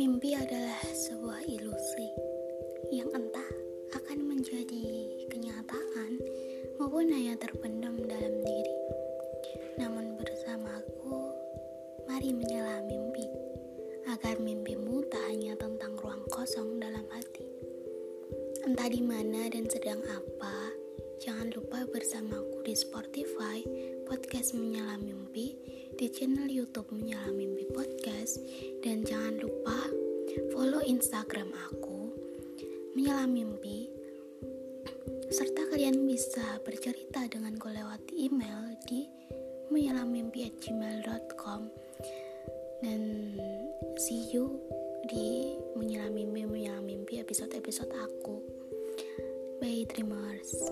Mimpi adalah sebuah ilusi yang entah akan menjadi kenyataan maupun hanya terpendam dalam diri. Namun bersamaku, mari menyela mimpi agar mimpimu tak hanya tentang ruang kosong dalam hati. Entah di mana dan sedang apa, jangan lupa bersamaku di Spotify podcast Menyala Mimpi di channel YouTube Menyala Mimpi Podcast dan jangan lupa Instagram aku, menyelam mimpi, serta kalian bisa bercerita dengan gue lewat email di menyelamimpi@gmail.com dan see you di menyelam mimpi menyelam mimpi episode episode aku. Bye, dreamers.